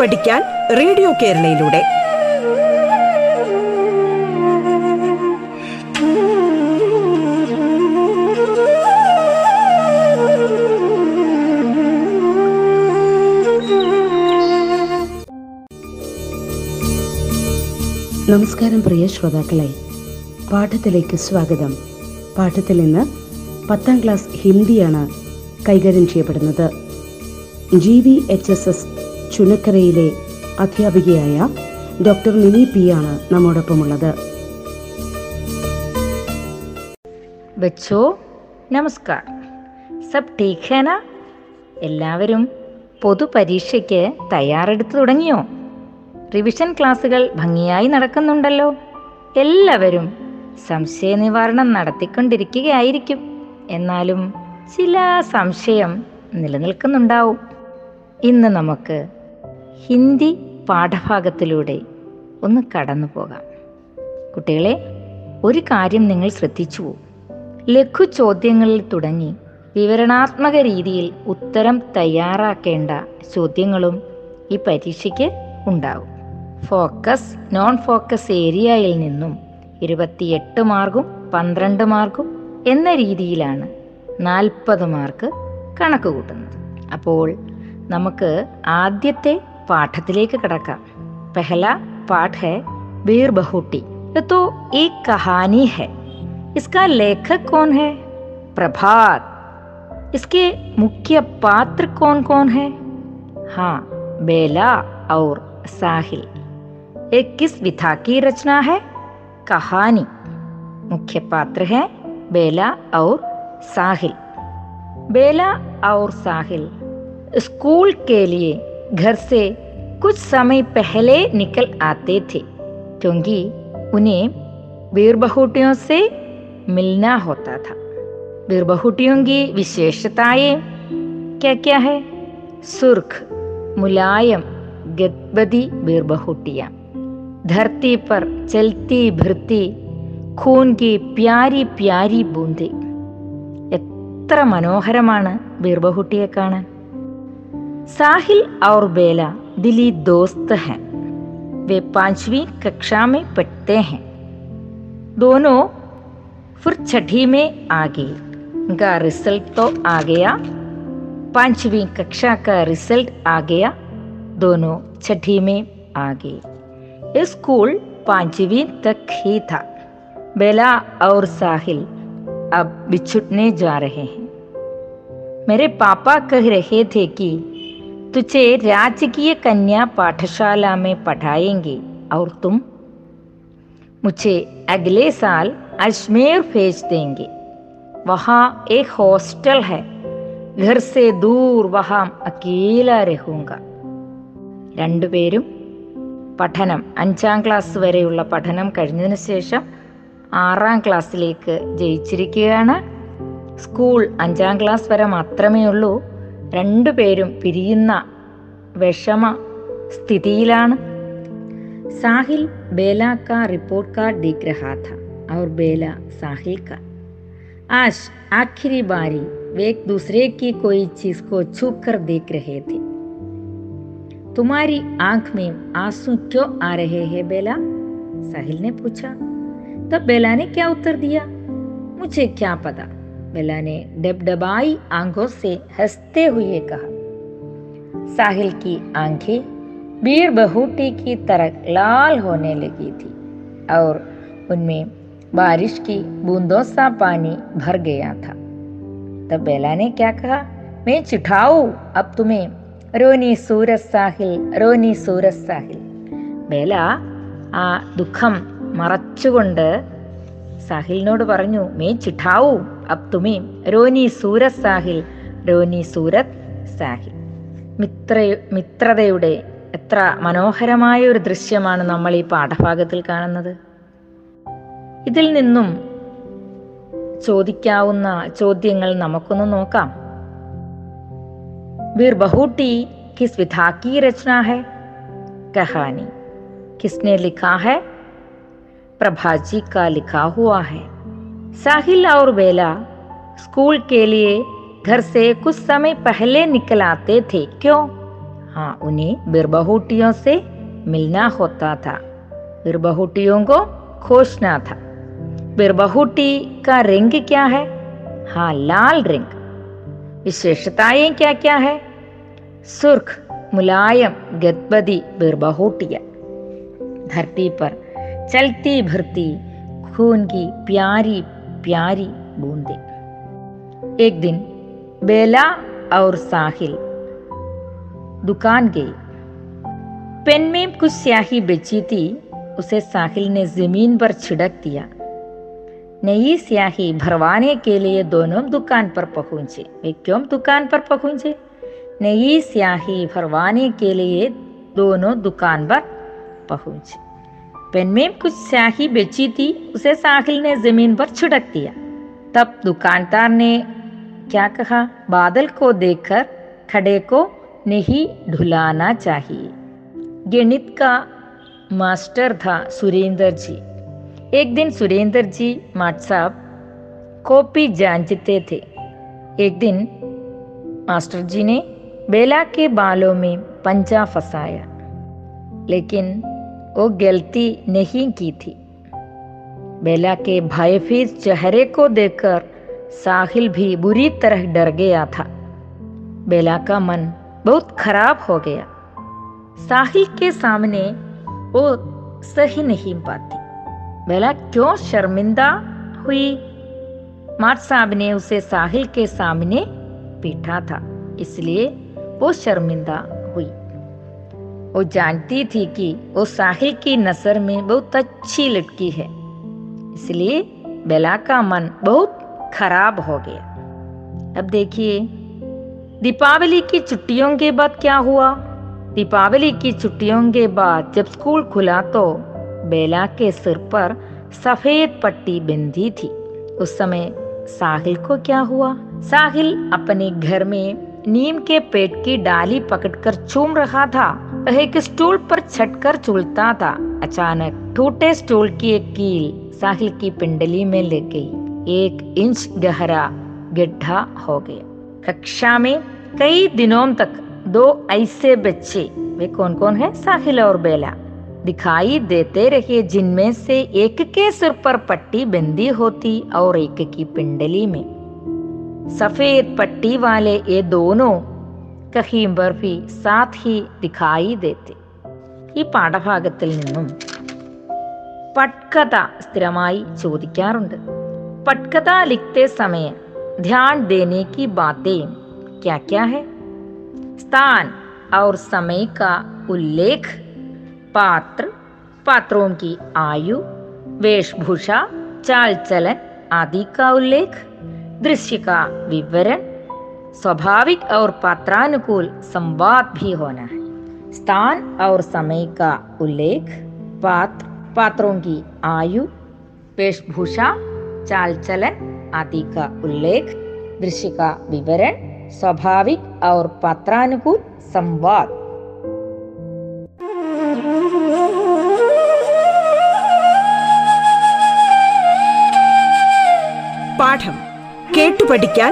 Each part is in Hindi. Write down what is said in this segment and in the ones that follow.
പഠിക്കാൻ റേഡിയോ കേരളയിലൂടെ. നമസ്കാരം പ്രിയ ശ്രോതാക്കളെ. പാഠത്തിലേക്ക് സ്വാഗതം. പാഠത്തിൽ നിന്ന് പത്താം ക്ലാസ് ഹിന്ദിയാണ് കൈകാര്യം ചെയ്യപ്പെടുന്നത്. G V H S S ചുനക്കരയിലെ അധ്യാപികയായ ഡോക്ടർ മിനി പി ആണ് നമ്മോടൊപ്പമുള്ളത്. ബച്ചോ നമസ്കാർ സബ് ടീക്ക് ഹേ നാ എല്ലാവരും പൊതുപരീക്ഷയ്ക്ക് തയ്യാറെടുത്തു തുടങ്ങിയോ? റിവിഷൻ ക്ലാസ്സുകൾ ഭംഗിയായി നടക്കുന്നുണ്ടല്ലോ. എല്ലാവരും സംശയ നിവാരണം നടത്തിക്കൊണ്ടിരിക്കുകയായിരിക്കും. എന്നാലും ചില സംശയം നിലനിൽക്കുന്നുണ്ടാവും. ഇന്ന് നമുക്ക് ഹിന്ദി പാഠഭാഗത്തിലൂടെ ഒന്ന് കടന്നു പോകാം. കുട്ടികളെ ഒരു കാര്യം നിങ്ങൾ ശ്രദ്ധിച്ചു ലഘു ചോദ്യങ്ങളിൽ തുടങ്ങി വിവരണാത്മക രീതിയിൽ ഉത്തരം തയ്യാറാക്കേണ്ട ചോദ്യങ്ങളും ഈ പരീക്ഷയ്ക്ക് ഉണ്ടാകും. ഫോക്കസ് നോൺ ഫോക്കസ് ഏരിയയിൽ നിന്നും ഇരുപത്തിയെട്ട് മാർക്കും പന്ത്രണ്ട് മാർക്കും എന്ന രീതിയിലാണ് നാൽപ്പത് മാർക്ക് കണക്ക് കൂട്ടുന്നത്. അപ്പോൾ നമുക്ക് ആദ്യത്തെ പാഠത്തിലേക്ക് കടക്കാം പെഹല പാഠ് ഹെ വീർ ബഹൂട്ടി तो एक कहानी है इसका लेखक कौन है प्रभात इसके मुख्य पात्र कौन कौन है हाँ बेला और साहिल एक किस विधा की रचना है कहानी मुख्य पात्र है बेला और साहिल बेला और साहिल स्कूल के लिए घर से कुछ समय पहले निकल आते थे क्योंकि उन्हें वीरबहूटियों से मिलना होता था वीरबहूटियों की विशेषताएं क्या क्या है सुर्ख मुलायम गदबदी वीरबहूटियां धरती पर चलती भरती खून की प्यारी प्यारी बूंदे എത്ര മനോഹരമാണ് ബീർബഹുട്ടിയെ കാണാൻ साहिल और बेला दिली दोस्त हैं। वे पांचवी कक्षा में पढ़ते हैं। दोनों फिर छठी में आ गए उनका रिज़ल्ट तो आ गया। पांचवी कक्षा का रिज़ल्ट आ गया। दोनों छठी में आ गए स्कूल पांचवी तक ही था। बेला और साहिल अब बिछुटने जा रहे हैं। मेरे पापा कह रहे थे कि तुझे राजकीय कन्या पाठशाला में पढ़ाएंगे और तुम मुझे अगले साल अजमेर भेज देंगे वहाँ एक हॉस्टल है घर से दूर वहाँ अकेला रहूंगा രണ്ടുപേരും പഠനം അഞ്ചാം ക്ലാസ് വരെയുള്ള പഠനം കഴിഞ്ഞതിന് ശേഷം ആറാം ക്ലാസ്സിലേക്ക് ജയിച്ചിരിക്കുകയാണ് സ്കൂൾ അഞ്ചാം ക്ലാസ് വരെ മാത്രമേ ഉള്ളൂ രണ്ടുപേരും പിരിയുന്ന വിഷമ സ്ഥിതിയിലാണ് साहिल बेला का रिपोर्ट कार्ड दिख रहा था और बेला साहिल का आज आखिरी बारी वे एक दूसरे की कोई चीज को छू कर देख रहे थे तुम्हारी आंख में आंसू क्यों आ रहे हैं बेला साहिल ने पूछा तब बेला ने क्या उत्तर दिया मुझे क्या पता बेला ने डबडबाई आंखों से हंसते हुए कहा साहिल की आंखें बीर बहूटी की तरह लाल होने लगी थी और उनमें बारिश की बूंदों सा पानी भर गया था तब बेला ने क्या कहा मैं चिठाऊ अब तुम्हें रोनी सूरज साहिल रोनी सूरज സാഹിൽ ബേല ആ ദുഃഖം മറച്ചുകൊണ്ട് സാഹിലിനോട് പറഞ്ഞു മേ ചിഠാവൂ അബ് തുമേ രോനി സൂരത് സാഹിൽ രോനി സൂരത് സാഹിൽ മിത്ര മിത്രതയുടെ എത്ര മനോഹരമായ ഒരു ദൃശ്യമാണ് നമ്മൾ ഈ പാഠഭാഗത്തിൽ കാണുന്നത് ഇതിൽ നിന്നും ചോദിക്കാവുന്ന ചോദ്യങ്ങൾ നമുക്കൊന്ന് നോക്കാം വീർ ബഹൂട്ടി കിസ് വിധാ की रचना है कहानी किसने लिखा है प्रभा जी का लिखा हुआ है साहिल और बेला स्कूल के लिए घर से कुछ समय पहले निकल आते थे। क्यों? हाँ उन्हें बिरबहुटियों से मिलना होता था। बिरबहुटियों को खोजना था। बिरबहुटी का रंग क्या है? हाँ लाल रंग। विशेषताएँ क्या क्या है? सुर्ख, मुलायम, गदबदी, बिरबहुटिया। धरती पर चलती भरती खून की प्यारी प्यारी बूंदे एक दिन बेला और साहिल दुकान गई पेन में कुछ स्याही बेची थी, उसे साहिल ने ज़मीन पर छिड़क दिया। नई स्याही भरवाने के लिए दोनों दुकान पर पहुँचे। वे क्यों दुकान पर पहुँचे? नई स्याही भरवाने के लिए दोनों दुकान पर पहुँचे। पेन में कुछ स्याही बेची थी, उसे साहिल ने ज़मीन पर छिड़क दिया। तब दुकानदार ने क्या कहा? बादल को देखकर खड़े को नहीं ढुलाना चाहिए। गणित का मास्टर था सुरेंद्र जी। एक दिन सुरेंद्र जी माट साहब, कॉपी जांचते थे। एक दिन मास्टर जी ने बेला के बालों में पंजा फंसाया। लेकिन वो गलती नहीं की थी। बेला के भयभीत चेहरे को देखकर साहिल भी बुरी तरह डर गया था। बेला का मन बहुत खराब हो गया। साहिल के सामने वो सही नहीं पाती। बेला क्यों शर्मिंदा हुई? माट साहब ने उसे साहिल के सामने पीटा था, इसलिए वो शर्मिंदा वो जानती थी कि वो साहिल की नज़र में बहुत अच्छी लड़की है। इसलिए बेला का मन बहुत खराब हो गया। अब देखिए, दीपावली की छुट्टियों के बाद क्या हुआ? दीपावली की छुट्टियों के बाद जब स्कूल खुला तो बेला के सिर पर सफ़ेद पट्टी बंधी थी। उस समय साहिल को क्या हुआ? साहिल अपने घर में नीम के पेट की डाली पकड़कर चूम रहा था। वह एक स्टूल पर छटकर चूलता था। अचानक टूटे स्टूल की एक कील साहिल की पिंडली में लग गई। एक इंच गहरा गड्ढा हो गया। कक्षा में कई दिनों तक दो ऐसे बच्चे, वे कौन कौन है? साहिल और बेला। दिखाई देते रहे, जिनमें से एक के सिर पर पट्टी बंदी होती और एक की पिंडली में। सफ़ेद पट्टी वाले ये दोनों കഹീം ബർഫി സാത് ദിഖായി ദേത്തെ. ഈ പാഠഭാഗത്തിൽ നിന്നും പട്കഥ സ്ഥിരമായി ചോദിക്കാറുണ്ട്. പട്കഥ ലിഖ്തെ സമയ ध्यान देने की बातें क्या क्या है स्थान और समय का उल्लेख पात्र पात्रों की आयु वेशभूषा चाल चलन आदि का उल्लेख दृश्य का विवरण स्वाभाविक और पात्रानुकूल संवाद भी होना है स्थान और समय का उल्लेख पात्र पात्रों की आयु वेशभूषा चाल चलन आदि का उल्लेख दृश्य का विवरण स्वाभाविक और पात्रानुकूल संवाद പാഠം കേട്ടു പഠിക്കാൻ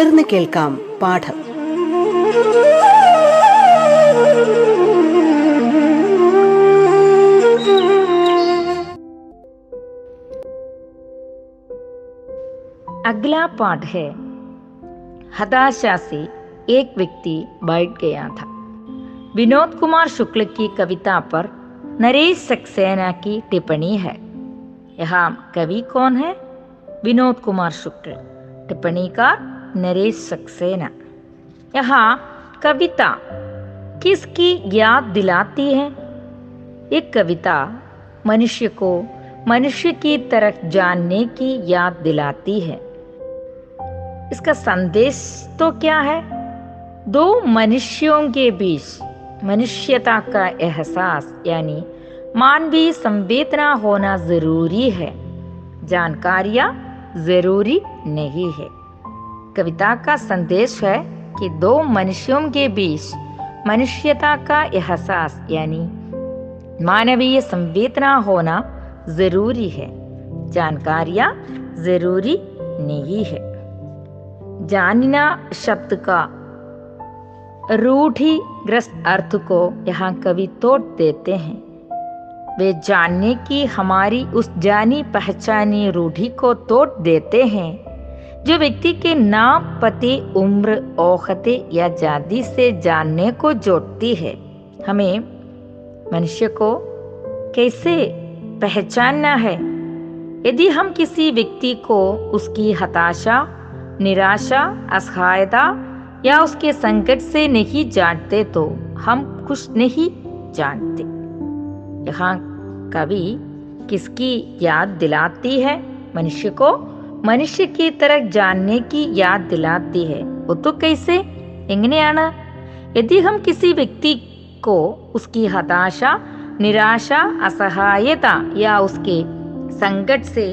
തുടർന്ന് കേൾക്കാം പാഠം अगला पाठ है हताशा से एक व्यक्ति बैठ गया था विनोद कुमार शुक्ल की कविता पर नरेश सक्सेना की टिप्पणी है यहाँ कवि कौन है विनोद कुमार शुक्ल टिप्पणीकार नरेश सक्सेना। यहाँ कविता किसकी याद दिलाती है? एक कविता मनुष्य को मनुष्य की तरफ़ जानने की याद दिलाती है। इसका संदेश तो क्या है? दो मनुष्यों के बीच मनुष्यता का एहसास, यानी मानवीय संवेदना होना ज़रूरी है। जानकारियाँ ज़रूरी नहीं है। कविता का संदेश है कि दो मनुष्यों के बीच मनुष्यता का एहसास, यानी मानवीय संवेदना होना ज़रूरी है। जानकारियाँ ज़रूरी नहीं है। जानना शब्द का रूढ़िग्रस्त अर्थ को यहाँ कवि तोड़ देते हैं। वे जानने की हमारी उस जानी पहचानी रूढ़ी को तोड़ देते हैं। जो व्यक्ति के नाम, पति, उम्र औखते या जाति से जानने को जोड़ती है, हमें मनुष्य को कैसे पहचानना है? यदि हम किसी व्यक्ति को उसकी हताशा, निराशा, असहायता या उसके संकट से नहीं जानते तो हम कुछ नहीं जानते। यहाँ कवि किसकी याद दिलाती है? मनुष्य को മനുഷ്യ की तरह जानने की याद दिलाती है वो तो कैसे എങ്ങനെയാണ് यदि हम किसी व्यक्ति को उसकी हताशा निराशा असहायता या उसके संकट से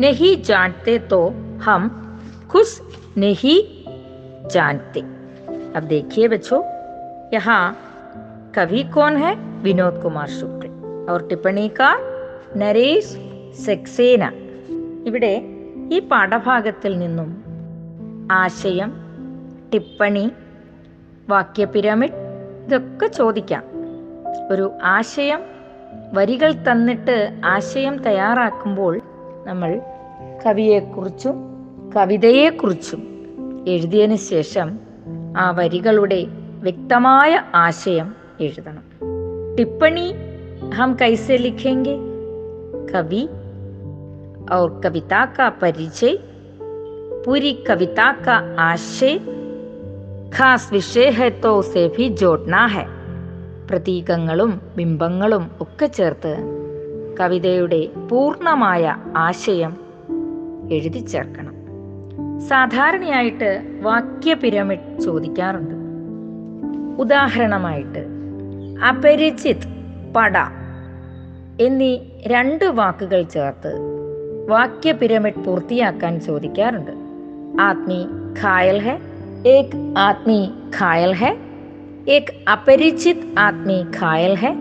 नहीं जानते तो हम खुश नहीं जानते अब देखिए बच्चों यहाँ कवि कौन है विनोद कुमार शुक्ल और टिप्पणीकार നരേഷ് സെക്സേന ഇവിടെ ഈ പാഠഭാഗത്തിൽ നിന്നും ആശയം ടിപ്പണി വാക്യപിരമിഡ് ഇതൊക്കെ ചോദിക്കാം. ഒരു ആശയം വരികൾ തന്നിട്ട് ആശയം തയ്യാറാക്കുമ്പോൾ നമ്മൾ കവിയെക്കുറിച്ചും കവിതയെക്കുറിച്ചും എഴുതിയതിന് ശേഷം ആ വരികളുടെ വ്യക്തമായ ആശയം എഴുതണം. ടിപ്പണി ഹം കൈസെ ലിഖേങ്കെ? കവി और कविता का परिचय पूरी कविता का आशय खास विषय है तो उसे भी जोड़ना है പ്രതീകങ്ങളും ബിംബങ്ങളും ഒക്കെ ചേർത്ത് കവിതയുടെ പൂർണ്ണമായ ആശയം എഴുതി ചേർക്കണം സാധാരണയായിട്ട് വാക്യ പിരമിഡ് ചോദിക്കാറുണ്ട് ഉദാഹരണമായിട്ട് അപരിചിത് പട എന്നീ രണ്ട് വാക്കുകൾ ചേർത്ത് വാക്യ പിരമിഡ് പൂർത്തിയാക്കാൻ ചോദിക്കാറുണ്ട്. ആത്മീ ഖായൽ ഹെ ഏക് ആത്മീ ഖായൽ ഹെ ഏക് അപരിചിത് ആത്മീ ഖായൽ ഹെ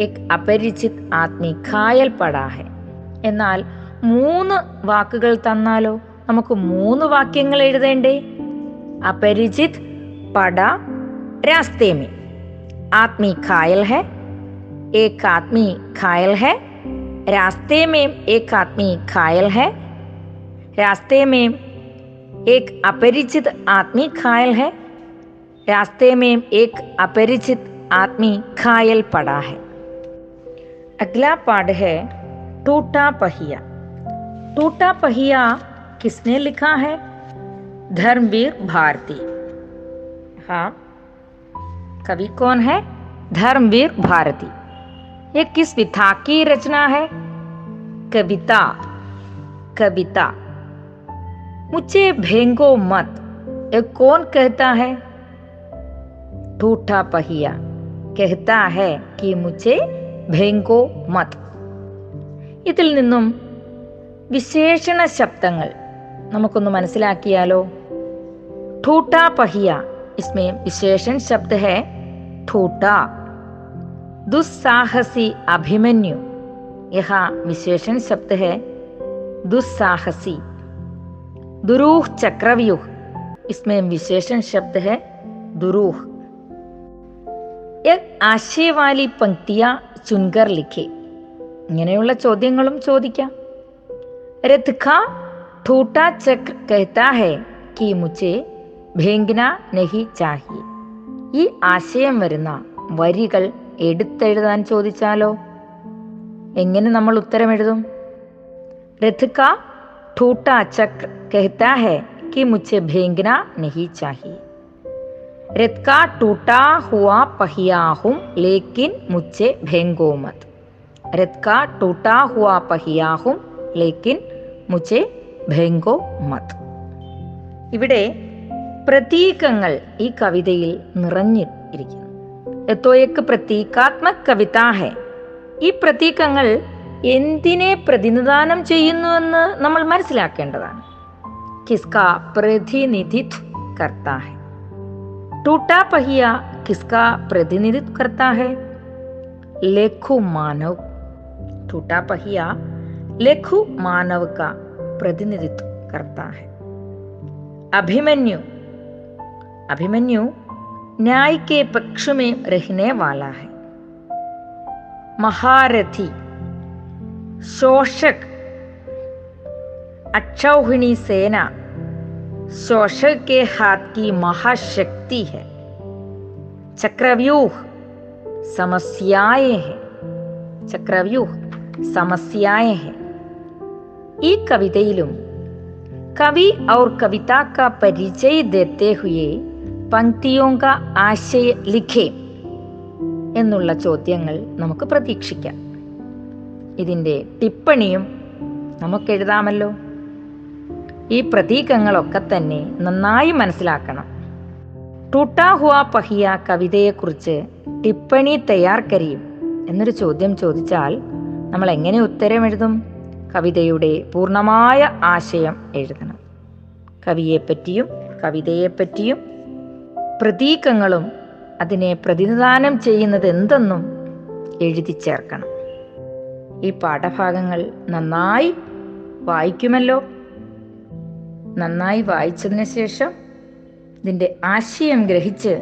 ഏക് അപരിചിത് ആത്മീ ഖായൽ പടാ ഹെ. എന്നാൽ മൂന്ന് വാക്കുകൾ തന്നാലോ? നമുക്ക് മൂന്ന് വാക്യങ്ങൾ എഴുതേണ്ടേ? അപരിചിത് പട രാസ്തേമി. ആത്മീ ഖായൽ ഹെ ഏക് ആത്മീ ഖായൽ ഹെ रास्ते में एक आदमी घायल है। रास्ते में एक अपरिचित आदमी घायल है। रास्ते में एक अपरिचित आदमी घायल पड़ा है। अगला पाठ है, टूटा पहिया। टूटा पहिया किसने लिखा है? धर्मवीर भारती। हाँ कवि कौन है? धर्मवीर भारती। ये किस विधा की रचना है कविता कविता मुझे भेंगो मत ये कौन कहता है ठूठा पहिया कहता है कि मुझे भेंगो मत ഇതിൽ നിന്നും വിശേഷണ ശബ്ദങ്ങൾ നമുക്കൊന്ന് മനസ്സിലാക്കിയാലോ ठूठा पहिया इसमें विशेषण शब्द है ठूटा दुस्साहसी अभिमन्यु यह विशेषण शब्द है दुस्साहसी दुरूह चक्रव्यूह इसमें विशेषण शब्द है दुरूह एक ആശയ വാലി പങ്ക്തിയ ചുൻകർ ലിഖെ ഇങ്ങനെയുള്ള ചോദ്യങ്ങളും ചോദിക്കാം രഥ്ഖ ठूटा चक्र कहता है कि मुझे ഭേങ്കിന നഹി ചാഹി ഈ ആശയം വരുന്ന വരികൾ എടുത്തെഴുതാൻ ചോദിച്ചാലോ എങ്ങനെ നമ്മൾ ഉത്തരം എഴുതും രഥ്ക ठूटा चक्र कहता है कि मुझे भेंगना नहीं चाहिए रथ का टूटा हुआ पहिया हूं लेकिन मुझे भेंगो मत रथ का टूटा हुआ पहिया हूं लेकिन मुझे भेंगो मत ഇവിടെ പ്രതീകങ്ങൾ ഈ കവിതയിൽ നിറഞ്ഞിരിക്കുന്നു എത്തോ എക്ക് പ്രതീകാത്മക് കവിത ഹെ ഈ പ്രതീകങ്ങൾ എന്തിനെ പ്രതിനിധാനം ചെയ്യുന്നുവെന്ന് നമ്മൾ മനസ്സിലാക്കേണ്ടതാണ് കിസ്ക പ്രതിനിധിത്വ करता है टूटा पहिया किसका प्रतिनिधित्व करता है लेखु मानव टूटा पहिया लेखु मानव का प्रतिनिधित्व करता है अभिमन्यु अभिमन्यु न्याय के पक्ष में रहने वाला है महारथी शोषक अक्षौहिणी सेना शोषक के हाथ की महाशक्ति है चक्रव्यूह समस्याएं हैं चक्रव्यूह समस्याएं हैं ഈ കവിതയിലും കവി और कविता का परिचय देते हुए പങ്ക്തിയോങ്ക ആശയ ലിഖേ എന്നുള്ള ചോദ്യങ്ങൾ നമുക്ക് പ്രതീക്ഷിക്കാം. ഇതിന്റെ ടിപ്പണിയും നമുക്ക് എഴുതാമല്ലോ. ഈ പ്രതീകങ്ങളൊക്കെ തന്നെ നന്നായി മനസ്സിലാക്കണം. ടൂട്ടാ ഹുവ പഹിയ കവിതയെക്കുറിച്ച് ടിപ്പണി തയ്യാർക്കരിയും എന്നൊരു ചോദ്യം ചോദിച്ചാൽ നമ്മൾ എങ്ങനെ ഉത്തരം എഴുതും? കവിതയുടെ പൂർണമായ ആശയം എഴുതണം. കവിയെപ്പറ്റിയും കവിതയെപ്പറ്റിയും പ്രതീകങ്ങളും അതിനെ പ്രതിനിധാനം ചെയ്യുന്നത് എന്തെന്നും എഴുതി ചേർക്കണം. ഈ പാഠഭാഗങ്ങൾ നന്നായി വായിക്കുമല്ലോ. നന്നായി വായിച്ചതിന് ശേഷം ഇതിന്റെ ആശയം ഗ്രഹിച്ച്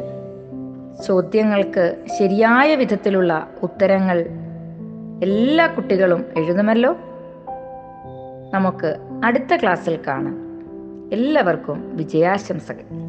ചോദ്യങ്ങൾക്ക് ശരിയായ വിധത്തിലുള്ള ഉത്തരങ്ങൾ എല്ലാ കുട്ടികളും എഴുതുമല്ലോ. നമുക്ക് അടുത്ത ക്ലാസ്സിൽ കാണാം. എല്ലാവർക്കും വിജയാശംസകൾ.